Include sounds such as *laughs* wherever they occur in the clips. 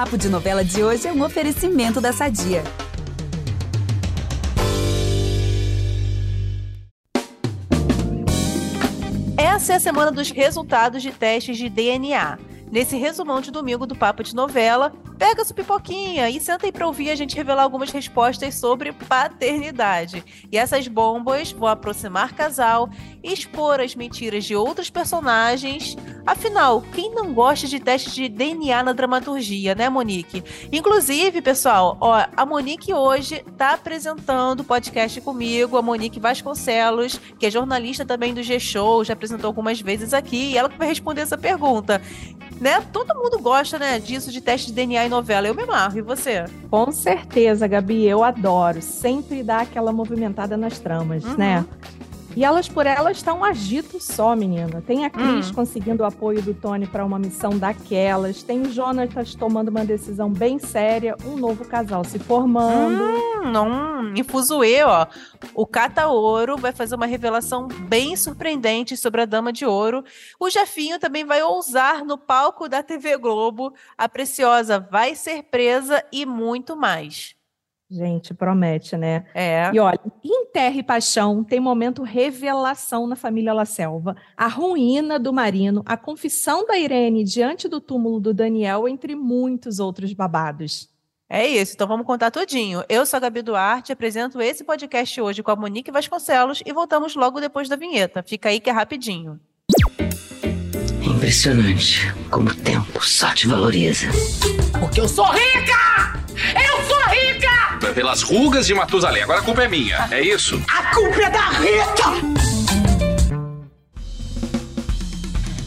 Papo de Novela de hoje é um oferecimento da Sadia. Essa é a semana dos resultados de testes de DNA. Nesse resumão de domingo do Papo de Novela, pega sua pipoquinha e senta aí pra ouvir a gente revelar algumas respostas sobre paternidade. E essas bombas vão aproximar casal, expor as mentiras de outros personagens. Afinal, quem não gosta de testes de DNA na dramaturgia, né, Monique? Inclusive, pessoal, ó, a Monique hoje tá apresentando o podcast comigo, a Monique Vasconcelos, que é jornalista também do G-Show, já apresentou algumas vezes aqui, e ela que vai responder essa pergunta né? Todo mundo gosta, né, disso de teste de DNA novela. Eu me amarro, e você? Com certeza, Gabi, eu adoro. Sempre dá aquela movimentada nas tramas, Uhum. né? E elas por elas estão um agito só, menina. Tem a Cris Hum. conseguindo o apoio do Tony para uma missão daquelas. Tem o Jonatas tomando uma decisão bem séria. Um novo casal se formando. Hum, não, em Fuzue, ó. O Cata Ouro vai fazer uma revelação bem surpreendente sobre a Dama de Ouro. O Jefinho também vai ousar no palco da TV Globo. A Preciosa vai ser presa e muito mais. Gente, promete, né? É. E olha, em Terra e Paixão tem momento revelação na família La Selva. A ruína do Marino, a confissão da Irene diante do túmulo do Daniel, entre muitos outros babados. É isso, então vamos contar tudinho. Eu sou a Gabi Duarte, apresento esse podcast hoje com a Monique Vasconcelos e voltamos logo depois da vinheta. Fica aí que é rapidinho. Impressionante como o tempo só te valoriza. Porque eu sou rica! Pelas rugas de Matusalém. Agora a culpa é minha, é isso? A culpa é da Rita!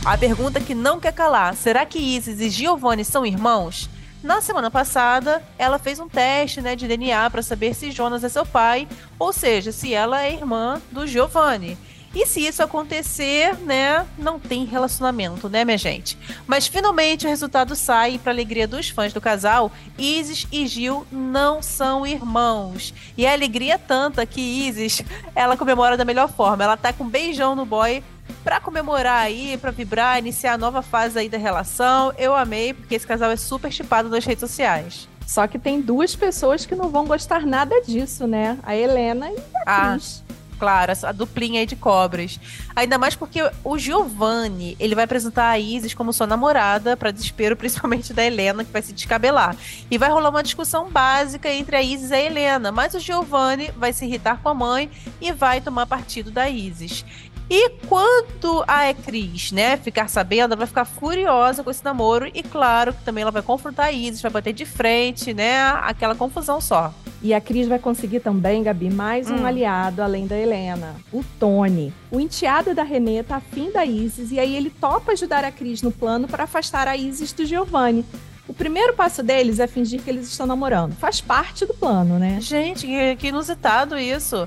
A pergunta que não quer calar: será que Isis e Giovanni são irmãos? Na semana passada, ela fez um teste né, de DNA para saber se Jonas é seu pai, ou seja, se ela é irmã do Giovanni. E se isso acontecer, né, não tem relacionamento, né, minha gente? Mas finalmente o resultado sai e para alegria dos fãs do casal, Isis e Gil não são irmãos. E a alegria é tanta que Isis, ela comemora da melhor forma. Ela tá com um beijão no boy Pra comemorar aí, pra vibrar, iniciar a nova fase aí da relação. Eu amei, porque esse casal é super chipado nas redes sociais. Só que tem duas pessoas que não vão gostar nada disso, né? A Helena e a Ah, Cris. Claro, a duplinha aí de cobras. Ainda mais porque o Giovanni, ele vai apresentar a Isis como sua namorada, pra desespero *laughs* principalmente da Helena, que vai se descabelar. E vai rolar uma discussão básica entre a Isis e a Helena, mas o Giovanni vai se irritar com a mãe e vai tomar partido da Isis. E quando a Cris, né, ficar sabendo, ela vai ficar furiosa com esse namoro e claro que também ela vai confrontar a Isis, vai bater de frente, né, aquela confusão só. E a Cris vai conseguir também, Gabi, mais um Hum. aliado além da Helena, o Tony. O enteado da Renê tá afim da Isis e aí ele topa ajudar a Cris no plano para afastar a Isis do Giovanni. O primeiro passo deles é fingir que eles estão namorando. Faz parte do plano, né? Gente, que, que inusitado isso.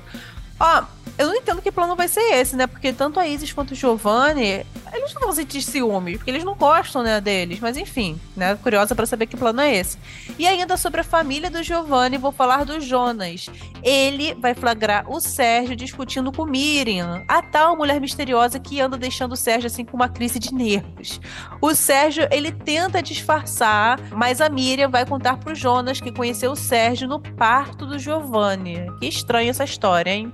Ó, eu não entendo que plano vai ser esse, né? Porque tanto a Isis quanto o Giovanni, eles não vão sentir ciúme, porque eles não gostam, né, deles. Mas enfim, né? Curiosa pra saber que plano é esse. E ainda sobre a família do Giovanni, vou falar do Jonas. Ele vai flagrar o Sérgio discutindo com Miriam, a tal mulher misteriosa que anda deixando o Sérgio assim com uma crise de nervos. O Sérgio, ele tenta disfarçar, mas a Miriam vai contar pro Jonas que conheceu o Sérgio no parto do Giovanni. Que estranha essa história, hein?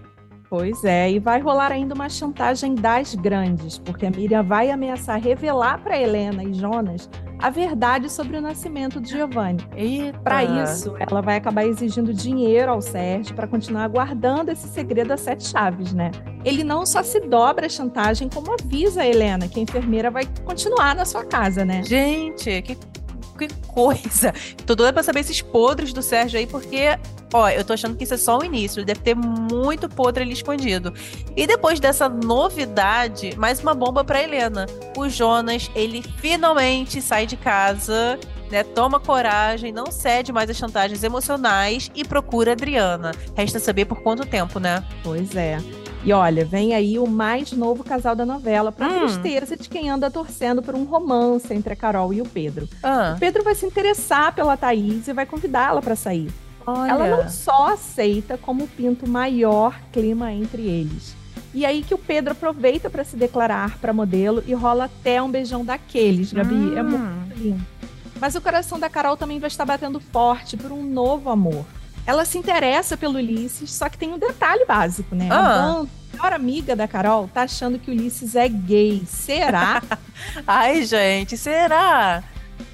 Pois é, e vai rolar ainda uma chantagem das grandes, porque a Miriam vai ameaçar revelar para Helena e Jonas a verdade sobre o nascimento de Giovanni. Eita. Para isso, ela vai acabar exigindo dinheiro ao Sérgio para continuar guardando esse segredo a sete chaves, né? Ele não só se dobra a chantagem, como avisa a Helena que a enfermeira vai continuar na sua casa, né? Gente, que, que coisa. *laughs* Tô doida pra saber esses podres do Sérgio aí, porque, ó, eu tô achando que isso é só o início. Deve ter muito podre ali escondido. E depois dessa novidade, mais uma bomba pra Helena. O Jonas, ele finalmente sai de casa. Né, toma coragem, não cede mais às chantagens emocionais e procura a Adriana. Resta saber por quanto tempo, né? Pois é. E olha, vem aí o mais novo casal da novela, pra Hum. tristeza de quem anda torcendo por um romance entre a Carol e o Pedro. Ah, O Pedro vai se interessar pela Thaís e vai convidá-la pra sair. olha. Ela não só aceita, como pinta o maior clima entre eles. E aí que o Pedro aproveita pra se declarar pra modelo e rola até um beijão daqueles, Gabi. É Hum. muito lindo. Mas o coração da Carol também vai estar batendo forte por um novo amor. Ela se interessa pelo Ulisses, só que tem um detalhe básico, né? Ah. A Wanda, a melhor amiga da Carol, tá achando que o Ulisses é gay. Será? *laughs* Ai, gente, será?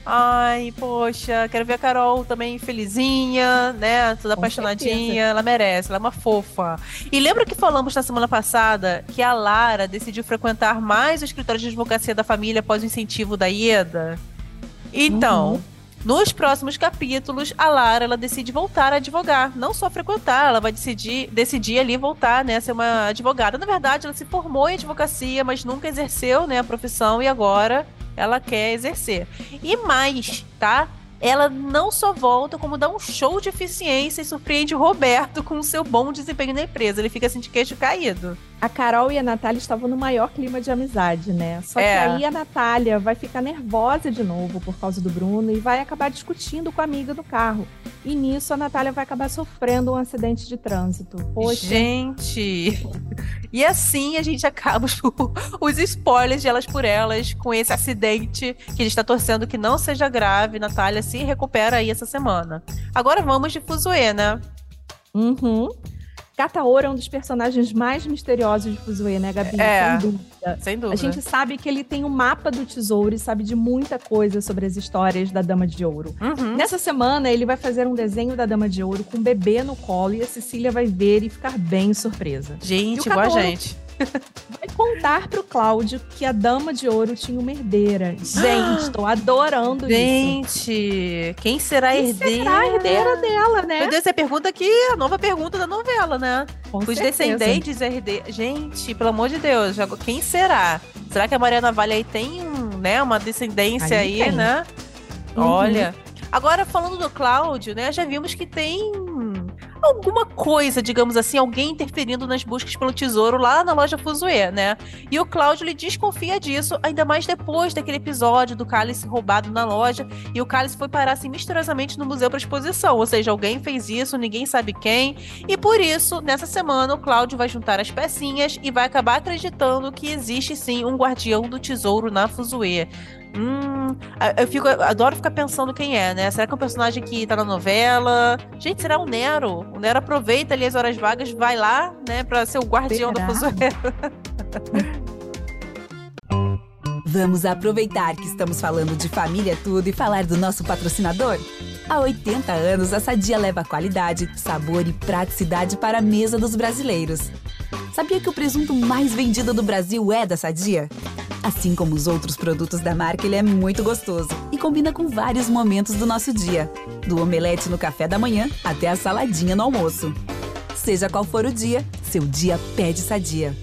Ai, poxa, quero ver a Carol também felizinha, né? Toda Com apaixonadinha. certeza. Ela merece, ela é uma fofa. E lembra que falamos na semana passada que a Lara decidiu frequentar mais o escritório de advocacia da família após o incentivo da Ieda? Então. Uhum. Nos próximos capítulos, a Lara ela decide voltar a advogar. Não só frequentar, ela vai decidir, decidir ali voltar, né, a ser uma advogada. Na verdade, ela se formou em advocacia, mas nunca exerceu, né, a profissão e agora ela quer exercer. E mais, tá? Ela não só volta, como dá um show de eficiência e surpreende o Roberto com o seu bom desempenho na empresa. Ele fica assim de queixo caído. A Carol e a Natália estavam no maior clima de amizade, né? Só É. que aí a Natália vai ficar nervosa de novo por causa do Bruno e vai acabar discutindo com a amiga no carro. E nisso a Natália vai acabar sofrendo um acidente de trânsito. Poxa, Gente! E assim a gente acaba os, *laughs* os spoilers de elas por elas com esse acidente que a gente está torcendo que não seja grave. Natália se recupera aí essa semana. Agora vamos de Fuzue, né? Uhum. Cataoro é um dos personagens mais misteriosos de Fuzue, né, Gabi? É. Sem dúvida. Sem dúvida. A gente sabe que ele tem o mapa do tesouro e sabe de muita coisa sobre as histórias da Dama de Ouro. Uhum. Nessa semana, ele vai fazer um desenho da Dama de Ouro com um bebê no colo e a Cecília vai ver e ficar bem surpresa. Gente, igual a gente. Vai contar pro Cláudio que a Dama de Ouro tinha uma herdeira. Gente, tô adorando isso. Gente, quem será a Quem herdeira? será a herdeira dela, né? Meu Deus, essa pergunta aqui é a nova pergunta da novela, né? Com Os certeza. descendentes herdeiros. Gente, pelo amor de Deus, quem será? Será que a Mariana Vale aí tem um, né, uma descendência aí, Aí né? Uhum. Olha. Agora, falando do Cláudio, né? Já vimos que tem alguma coisa, digamos assim, alguém interferindo nas buscas pelo tesouro lá na loja Fuzue, né? E o Cláudio ele desconfia disso, ainda mais depois daquele episódio do cálice roubado na loja e o cálice foi parar assim misteriosamente no museu para exposição, ou seja, alguém fez isso, ninguém sabe quem. E por isso, nessa semana, o Cláudio vai juntar as pecinhas e vai acabar acreditando que existe sim um guardião do tesouro na Fuzue. Hum, eu fico, eu adoro ficar pensando quem é, né? Será que é um personagem que tá na novela? Gente, será o Nero? O Nero aproveita ali as horas vagas, vai lá, né, pra ser o guardião da Será? Fuzue. *laughs* Vamos aproveitar que estamos falando de família tudo e falar do nosso patrocinador? Há 80 anos, a Sadia leva qualidade, sabor e praticidade para a mesa dos brasileiros. Sabia que o presunto mais vendido do Brasil é da Sadia? Assim como os outros produtos da marca, ele é muito gostoso e combina com vários momentos do nosso dia, do omelete no café da manhã até a saladinha no almoço. Seja qual for o dia, seu dia pede Sadia.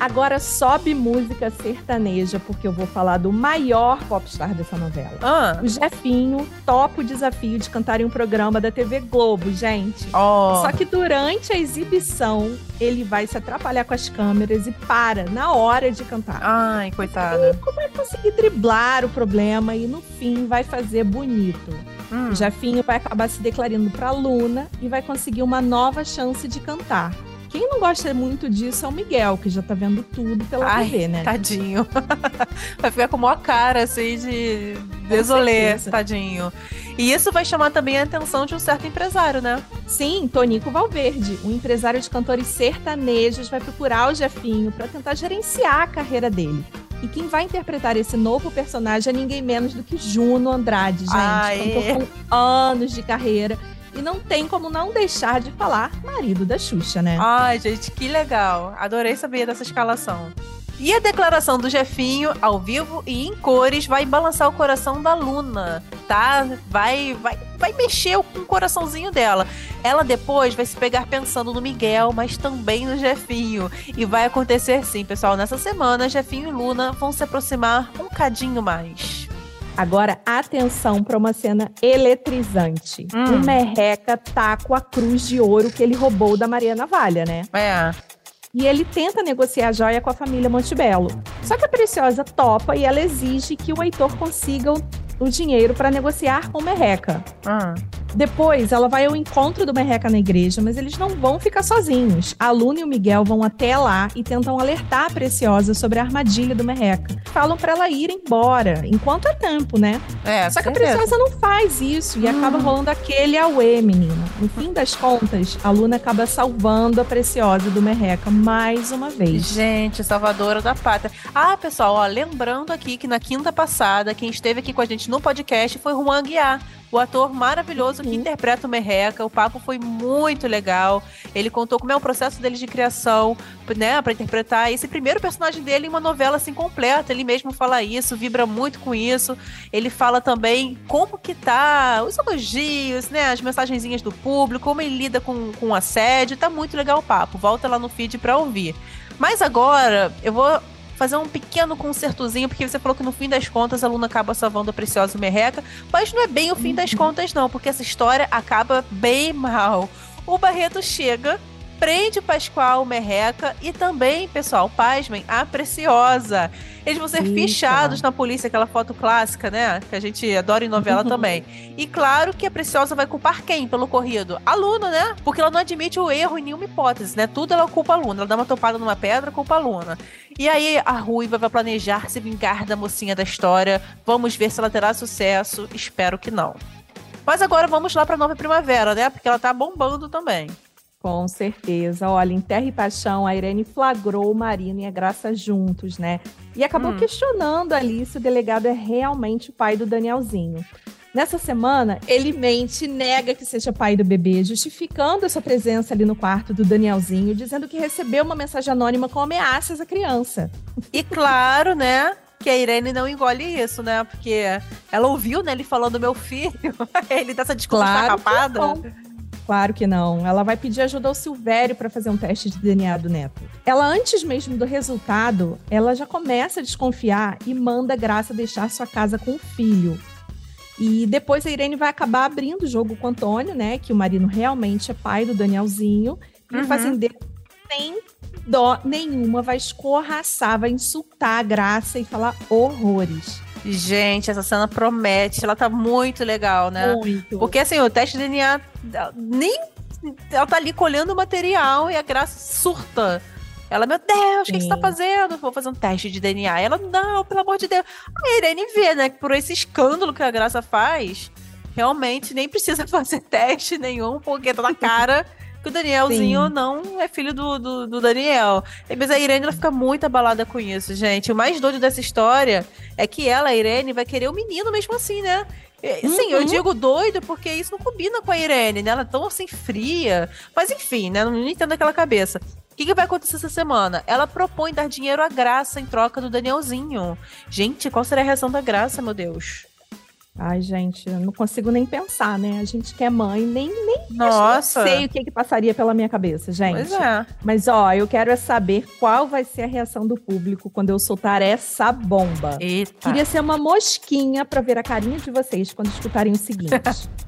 Agora sobe música sertaneja, porque eu vou falar do maior popstar dessa novela. Ah, O Jefinho topa o desafio de cantar em um programa da TV Globo, gente. ó. Só que durante a exibição, ele vai se atrapalhar com as câmeras e para na hora de cantar. Ai, coitada. Como é que conseguir driblar o problema e no fim vai fazer bonito? Hum. O Jefinho vai acabar se declarando pra Luna e vai conseguir uma nova chance de cantar. Quem não gosta muito disso é o Miguel, que já tá vendo tudo pela Ai, TV, né? Tadinho. *laughs* Vai ficar com uma cara assim de desolê, tadinho. E isso vai chamar também a atenção de um certo empresário, né? Sim, Tonico Valverde, um empresário de cantores sertanejos, vai procurar o Jefinho para tentar gerenciar a carreira dele. E quem vai interpretar esse novo personagem é ninguém menos do que Juno Andrade, gente. Aê. Cantor com anos de carreira. E não tem como não deixar de falar marido da Xuxa, né? Ai, gente, que legal. Adorei saber dessa escalação. E a declaração do Jefinho, ao vivo e em cores, vai balançar o coração da Luna, tá? Vai, vai, vai mexer com o coraçãozinho dela. Ela depois vai se pegar pensando no Miguel, mas também no Jefinho. E vai acontecer sim, pessoal. Nessa semana, Jefinho e Luna vão se aproximar um cadinho mais. Agora, atenção para uma cena eletrizante. Hum. O Merreca tá com a cruz de ouro que ele roubou da Maria Navalha, né? É. E ele tenta negociar a joia com a família Montebello. Só que a Preciosa topa e ela exige que o Heitor consiga o, o dinheiro para negociar com o Merreca. Ah. Depois, ela vai ao encontro do Merreca na igreja, mas eles não vão ficar sozinhos. A Luna e o Miguel vão até lá e tentam alertar a Preciosa sobre a armadilha do Merreca. Falam para ela ir embora, enquanto é tempo, né? É, Só que a. Preciosa não faz isso e acaba rolando aquele auê, menina. No fim das contas, a Luna acaba salvando a Preciosa do Merreca mais uma vez. Gente, salvadora da pátria. Ah, pessoal, ó, lembrando aqui que na quinta passada, quem esteve aqui com a gente no podcast foi Juan Guiar, o ator maravilhoso que interpreta o Merreca. O papo foi muito legal. Ele contou como é o processo dele de criação, né, para interpretar esse primeiro personagem dele em uma novela assim completa. Ele mesmo fala isso, vibra muito com isso. Ele fala também como que tá os elogios, né, as mensagenzinhas do público, como ele lida com, com assédio. Tá muito legal o papo. Volta lá no feed para ouvir. Mas agora eu vou fazer um pequeno concertozinho, porque você falou que no fim das contas a Luna acaba salvando a Preciosa Merreca, mas não é bem o fim das contas não, porque essa história acaba bem mal. O Barreto chega, prende Pascoal Merreca e também, pessoal, pasmem, a Preciosa. Eles vão ser Eita. fichados na polícia, aquela foto clássica, né? Que a gente adora em novela *laughs* também. E claro que a Preciosa vai culpar quem pelo ocorrido? A Luna, né? Porque ela não admite o erro em nenhuma hipótese, né? Tudo ela culpa a Luna. Ela dá uma topada numa pedra, culpa a Luna. E aí a Ruiva vai planejar se vingar da mocinha da história. Vamos ver se ela terá sucesso. Espero que não. Mas agora vamos lá pra Nova Primavera, né? Porque ela tá bombando também. Com certeza. Olha, em Terra e Paixão, a Irene flagrou o Marino e a Graça juntos, né? E acabou Hum. questionando ali se o delegado é realmente o pai do Danielzinho. Nessa semana, ele mente e nega que seja pai do bebê, justificando a sua presença ali no quarto do Danielzinho, dizendo que recebeu uma mensagem anônima com ameaças à criança. E claro, né? Que a Irene não engole isso, né? Porque ela ouviu, né, ele falando meu filho. *laughs* ele dessa desculpa Claro que esfarrapada. Claro que não. Ela vai pedir ajuda ao Silvério para fazer um teste de DNA do neto. Ela, antes mesmo do resultado, ela já começa a desconfiar e manda a Graça deixar sua casa com o filho. E depois a Irene vai acabar abrindo o jogo com o Antônio, né? Que o Marino realmente é pai do Danielzinho. E Uhum. o fazendeiro, sem dó nenhuma, vai escorraçar, vai insultar a Graça e falar horrores. Gente, essa cena promete. Ela tá muito legal, né? Muito. Porque assim, o teste de DNA nem. Ela tá ali colhendo o material e a Graça surta. Ela, meu Deus, o que que você tá fazendo? Vou fazer um teste de DNA. Ela, não, pelo amor de Deus. A Irene vê, né, que por esse escândalo que a Graça faz, realmente nem precisa *laughs* fazer teste nenhum, porque tá na cara que o Danielzinho Sim. não é filho do, do, do Daniel. Mas a Irene, ela fica muito abalada com isso, gente. O mais doido dessa história é que ela, a Irene, vai querer o menino mesmo assim, né? É, Sim, eu Uhum. digo doido porque isso não combina com a Irene, né? Ela é tão assim fria. Mas enfim, né? Não entendo aquela cabeça. O que, que vai acontecer essa semana? Ela propõe dar dinheiro à Graça em troca do Danielzinho. Gente, qual será a reação da Graça, meu Deus? Ai, gente, eu não consigo nem pensar, né? A gente que é mãe, nem, nem Nossa! sei o que, que passaria pela minha cabeça, gente. Pois é. Mas, ó, eu quero é saber qual vai ser a reação do público quando eu soltar essa bomba. Eita. Queria ser uma mosquinha pra ver a carinha de vocês quando escutarem o seguinte. *laughs*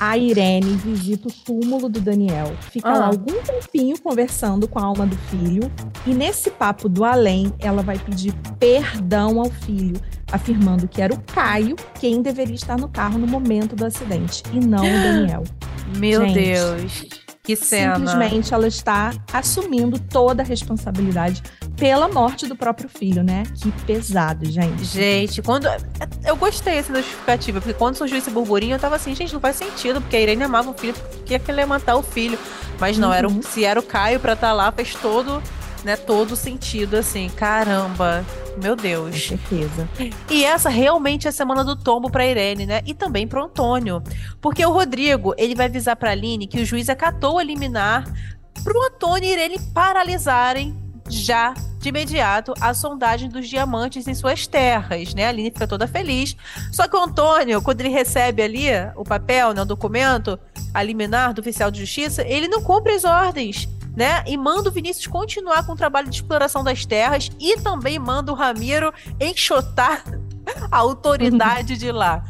A Irene visita o túmulo do Daniel, fica Ah. lá algum tempinho conversando com a alma do filho, e nesse papo do além, ela vai pedir perdão ao filho, afirmando que era o Caio quem deveria estar no carro no momento do acidente, e não o Daniel. Meu Gente, Deus. Que cena. Simplesmente ela está assumindo toda a responsabilidade pela morte do próprio filho, né? Que pesado, gente. Gente, quando. Eu gostei dessa justificativa, porque quando surgiu esse burburinho, eu tava assim, gente, não faz sentido, porque a Irene amava o filho, porque ia matar o filho. Mas não, era Uhum. se era o Caio pra estar lá, fez todo, né, todo sentido, assim. Caramba, meu Com Deus. certeza. E essa realmente é a semana do tombo pra Irene, né? E também pro Antônio. Porque o Rodrigo, ele vai avisar pra Aline que o juiz acatou a liminar pro Antônio e Irene paralisarem já de imediato a sondagem dos diamantes em suas terras, né? A Aline fica toda feliz. Só que o Antônio, quando ele recebe ali o papel, né, o documento, a liminar do oficial de justiça, ele não cumpre as ordens. Né? E manda o Vinícius continuar com o trabalho de exploração das terras e também manda o Ramiro enxotar *laughs* a autoridade de lá.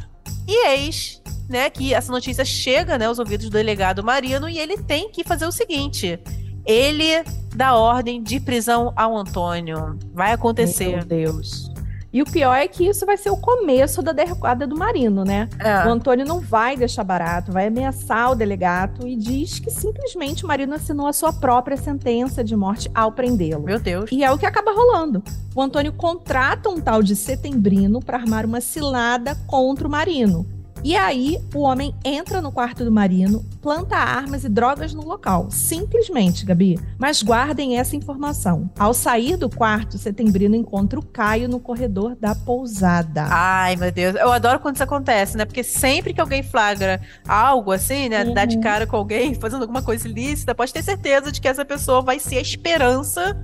E eis, né, que essa notícia chega, né, aos ouvidos do delegado Marino e ele tem que fazer o seguinte: ele dá ordem de prisão ao Antônio. Vai acontecer. Meu Deus. E o pior é que isso vai ser o começo da derrocada do Marino, né? É. O Antônio não vai deixar barato, vai ameaçar o delegato e diz que simplesmente o Marino assinou a sua própria sentença de morte ao prendê-lo. Meu Deus. E é o que acaba rolando. O Antônio contrata um tal de Setembrino para armar uma cilada contra o Marino. E aí, o homem entra no quarto do Marino, planta armas e drogas no local. Simplesmente, Gabi. Mas guardem essa informação. Ao sair do quarto, Setembrino encontra o Caio no corredor da pousada. Ai, meu Deus. Eu adoro quando isso acontece, né? Porque sempre que alguém flagra algo assim, né? Dá de Uhum. cara com alguém fazendo alguma coisa ilícita, pode ter certeza de que essa pessoa vai ser a esperança,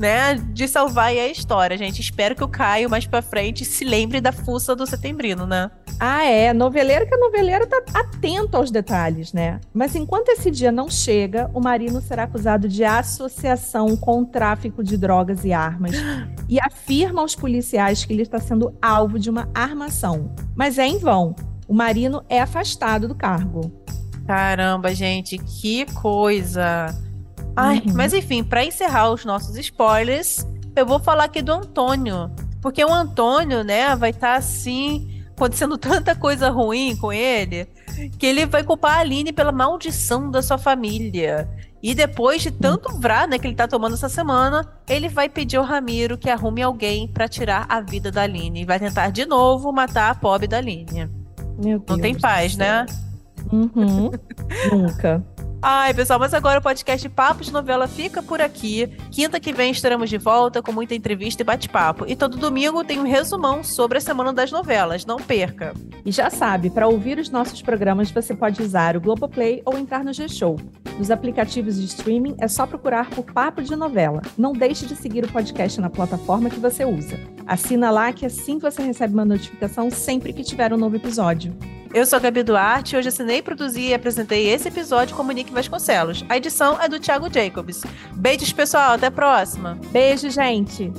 né? De salvar aí a história, gente. Espero que o Caio, mais pra frente, se lembre da fuça do setembrino, né? Ah, é. Noveleiro que a noveleira tá atento aos detalhes, né? Mas enquanto esse dia não chega, o Marino será acusado de associação com o tráfico de drogas e armas e afirma aos policiais que ele está sendo alvo de uma armação. Mas é em vão. O Marino é afastado do cargo. Caramba, gente, que coisa. Ai, Uhum. mas enfim, pra encerrar os nossos spoilers, eu vou falar aqui do Antônio. Porque o Antônio, né, vai estar assim, acontecendo *laughs* tanta coisa ruim com ele, que ele vai culpar a Aline pela maldição da sua família. E depois de tanto vrá, né, que ele tá tomando essa semana, ele vai pedir ao Ramiro que arrume alguém pra tirar a vida da Aline. E vai tentar de novo matar a pobre da Aline. Meu Não Deus tem paz, né? Uhum. *laughs* Nunca. Ai, pessoal, mas agora o podcast Papo de Novela fica por aqui. Quinta que vem estaremos de volta com muita entrevista e bate-papo. E todo domingo tem um resumão sobre a semana das novelas. Não perca. E já sabe, para ouvir os nossos programas você pode usar o Globoplay ou entrar no G-Show. Nos aplicativos de streaming é só procurar por Papo de Novela. Não deixe de seguir o podcast na plataforma que você usa. Assina lá que assim você recebe uma notificação sempre que tiver um novo episódio. Eu sou a Gabi Duarte e hoje assinei, produzi e apresentei esse episódio como Nick Vasconcelos. A edição é do Thiago Jacobs. Beijos, pessoal. Até a próxima. Beijo, gente!